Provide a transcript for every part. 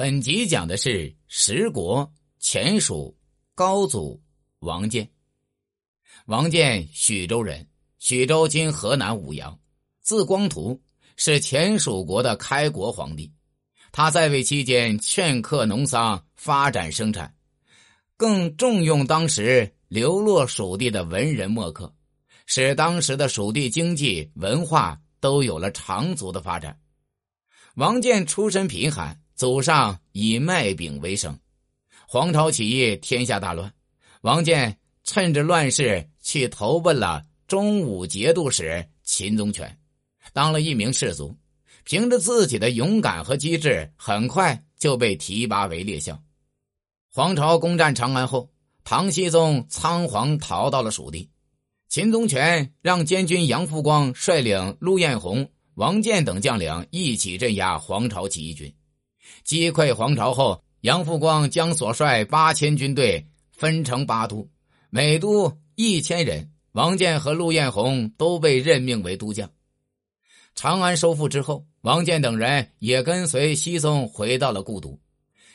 本集讲的是十国前蜀高祖王建。王建，许州人，许州今河南舞阳，字光图，是前蜀国的开国皇帝。他在位期间，劝克农桑，发展生产，更重用当时流落蜀地的文人墨客，使当时的蜀地经济文化都有了长足的发展。王建出身贫寒。祖上以卖饼为生，黄巢起义，天下大乱。王建趁着乱世去投奔了中武节度使秦宗权，当了一名士卒。凭着自己的勇敢和机智，很快就被提拔为列相。黄巢攻占长安后，唐僖宗仓皇逃到了蜀地。秦宗权让监军杨复光率领陆彦宏、王建等将领一起镇压黄巢起义军。击溃黄巢后，杨复光将所率八千军队分成八都，每都一千人。王建和陆彦宏都被任命为都将。长安收复之后，王建等人也跟随熹宗回到了故都，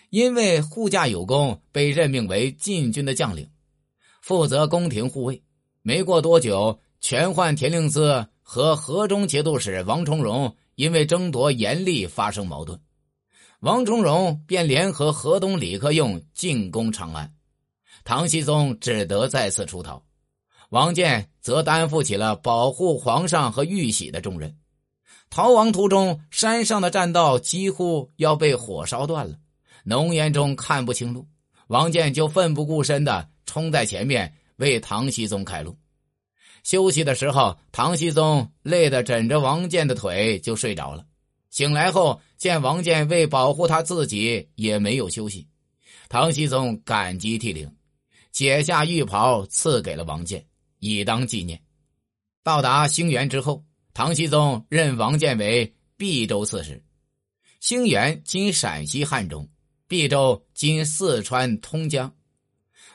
因为护驾有功，被任命为禁军的将领，负责宫廷护卫。没过多久，权宦田令孜和河中节度使王重荣因为争夺盐利发生矛盾。王重荣便联合河东李克用进攻长安，唐僖宗只得再次出逃，王建则担负起了保护皇上和玉玺的重任。逃亡途中，山上的栈道几乎要被火烧断了，浓烟中看不清路，王建就奋不顾身的冲在前面为唐僖宗开路。休息的时候，唐僖宗累得枕着王建的腿就睡着了。醒来后，见王建为保护他自己也没有休息，唐僖宗感激涕零，解下玉袍赐给了王建，以当纪念。到达兴元之后，唐僖宗任王建为毕州刺史。兴元今陕西汉中，毕州今四川通江。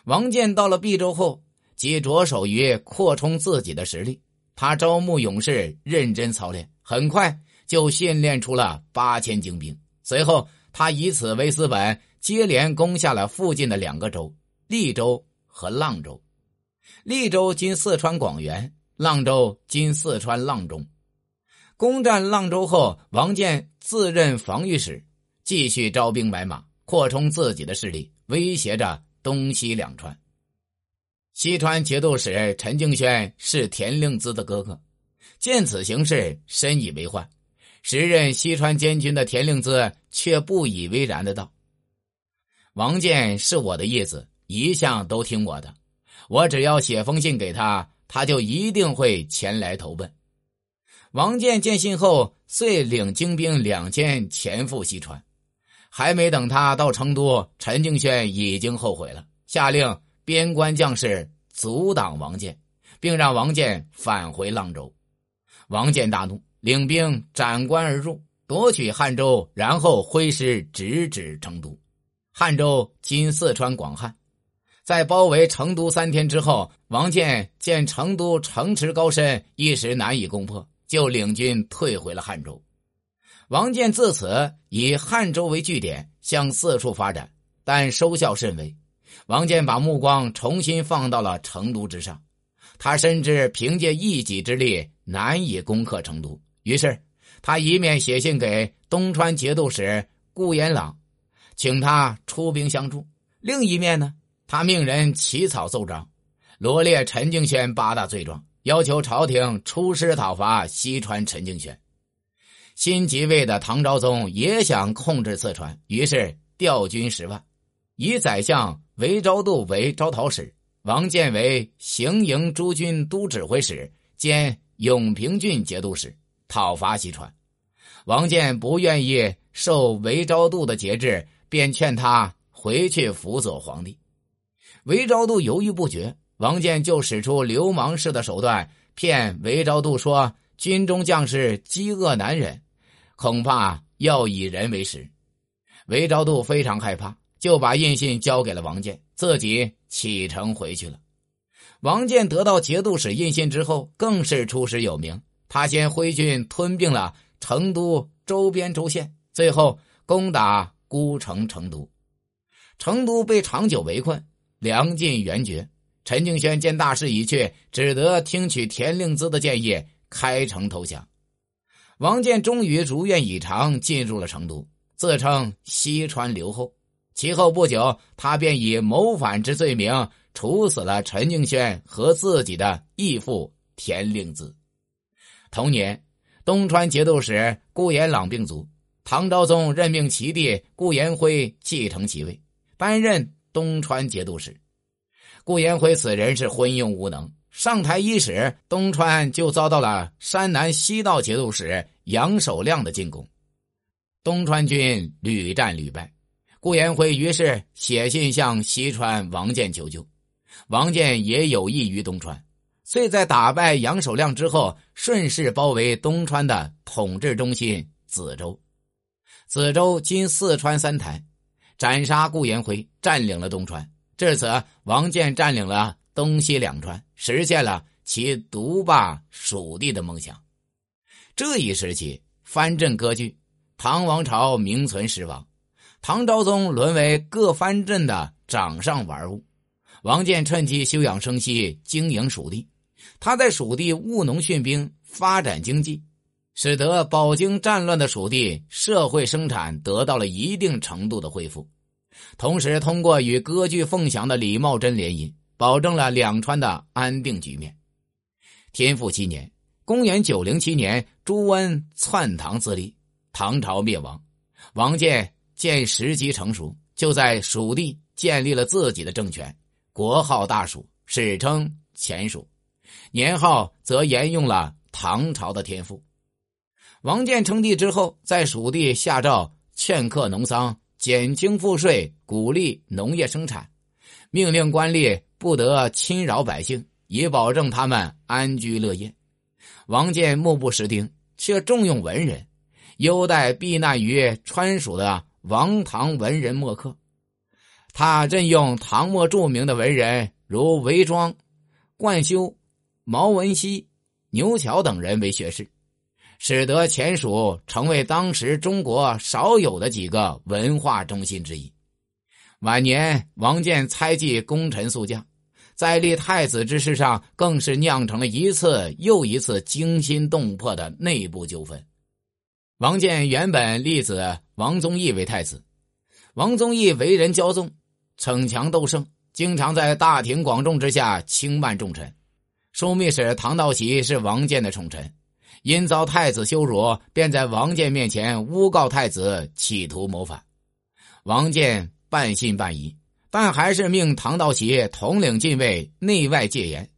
王建到了毕州后，即着手于扩充自己的实力。他招募勇士，认真操练，很快。就训练出了八千精兵。随后，他以此为资本，接连攻下了附近的两个州——利州和阆州。利州今四川广元，阆州今四川阆中。攻占阆州后，王建自任防御使，继续招兵买马，扩充自己的势力，威胁着东西两川。西川节度使陈敬轩是田令孜的哥哥，见此形势，深以为患。时任西川监军的田令孜却不以为然的道：“王建是我的义子，一向都听我的。我只要写封信给他，他就一定会前来投奔。”王建见信后，遂领精兵两千前赴西川。还没等他到成都，陈敬轩已经后悔了，下令边关将士阻挡王建，并让王建返回阆州。王建大怒。领兵斩关而入，夺取汉州，然后挥师直指成都。汉州今四川广汉，在包围成都三天之后，王建见成都城池高深，一时难以攻破，就领军退回了汉州。王建自此以汉州为据点，向四处发展，但收效甚微。王建把目光重新放到了成都之上，他深知凭借一己之力难以攻克成都。于是，他一面写信给东川节度使顾延朗，请他出兵相助；另一面呢，他命人起草奏章，罗列陈敬轩八大罪状，要求朝廷出师讨伐西川陈敬轩。新即位的唐昭宗也想控制四川，于是调军十万，以宰相韦昭度为招讨使，王建为行营诸军都指挥使兼永平郡节度使。讨伐西川，王建不愿意受韦昭度的节制，便劝他回去辅佐皇帝。韦昭度犹豫不决，王建就使出流氓式的手段骗韦昭度说：“军中将士饥饿难忍，恐怕要以人为食。”韦昭度非常害怕，就把印信交给了王建，自己启程回去了。王建得到节度使印信之后，更是出师有名。他先挥军吞并了成都周边州县，最后攻打孤城成都。成都被长久围困，粮尽援绝。陈敬轩见大势已去，只得听取田令孜的建议，开城投降。王建终于如愿以偿进入了成都，自称西川留后。其后不久，他便以谋反之罪名处死了陈敬轩和自己的义父田令孜。同年，东川节度使顾延朗病卒，唐昭宗任命其弟顾延辉继承其位，担任东川节度使。顾延辉此人是昏庸无能，上台伊始，东川就遭到了山南西道节度使杨守亮的进攻，东川军屡战屡败。顾延辉于是写信向西川王建求救，王建也有意于东川，遂在打败杨守亮之后，顺势包围东川的统治中心梓州。梓州今四川三台，斩杀顾延辉，占领了东川。至此，王建占领了东西两川，实现了其独霸蜀地的梦想。这一时期，藩镇割据，唐王朝名存实亡，唐昭宗沦为各藩镇的掌上玩物。王建趁机休养生息，经营蜀地。他在蜀地务农训兵，发展经济，使得饱经战乱的蜀地社会生产得到了一定程度的恢复。同时，通过与割据凤翔的李茂贞联姻，保证了两川的安定局面。天复七年（公元907年），朱温篡唐自立，唐朝灭亡。王建见时机成熟，就在蜀地建立了自己的政权，国号大蜀，史称前蜀，年号则沿用了唐朝的天赋。王建称帝之后，在蜀地下诏劝课农桑。减轻赋税，鼓励农业生产，命令官吏不得侵扰百姓，以保证他们安居乐业。王建目不识丁，却重用文人，优待避难于川蜀的王唐文人墨客。他任用唐末著名的文人如韦庄、冠休、毛文熙、牛桥等人为学士。使得前蜀成为当时中国少有的几个文化中心之一。晚年，王建猜忌功臣宿将，在立太子之事上更是酿成了一次又一次惊心动魄的内部纠纷。王建原本立子王宗义为太子，王宗义为人骄纵，逞强斗胜，经常在大庭广众之下轻慢重臣。枢密使唐道习是王建的宠臣。因遭太子羞辱，便在王建面前诬告太子企图谋反。王建半信半疑，但还是命唐道奇统领禁卫，内外戒严。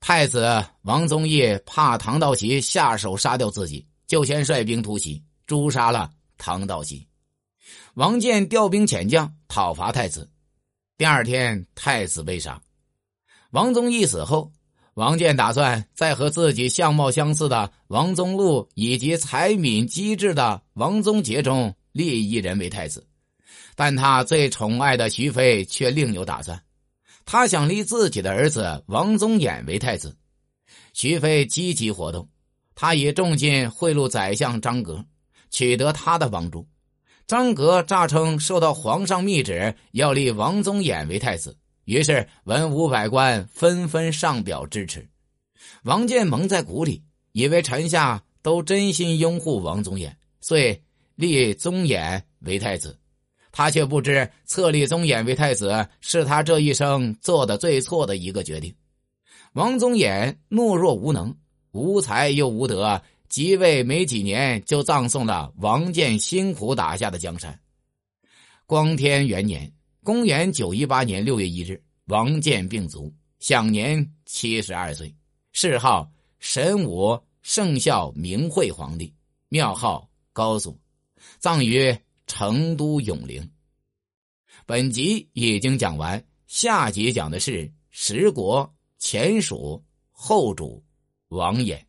太子王宗义怕唐道奇下手杀掉自己，就先率兵突袭，诛杀了唐道奇。王建调兵遣将讨伐太子。第二天，太子被杀。王宗义死后。王建打算再和自己相貌相似的王宗禄以及才敏机智的王宗杰中立一人为太子，但他最宠爱的徐妃却另有打算，他想立自己的儿子王宗衍为太子。徐妃积极活动，他以重金贿赂宰相张格，取得他的帮助。张格诈称受到皇上密旨，要立王宗衍为太子。于是文武百官纷纷上表支持，王建蒙在鼓里，以为臣下都真心拥护王宗衍，遂立宗衍为太子。他却不知册立宗衍为太子是他这一生做的最错的一个决定。王宗衍懦弱无能，无才又无德，即位没几年就葬送了王建辛苦打下的江山。光天元年。公元九一八年六月一日，王建病卒，享年七十二岁，谥号神武圣孝明惠皇帝，庙号高祖，葬于成都永陵。本集已经讲完，下集讲的是十国前蜀后主王衍。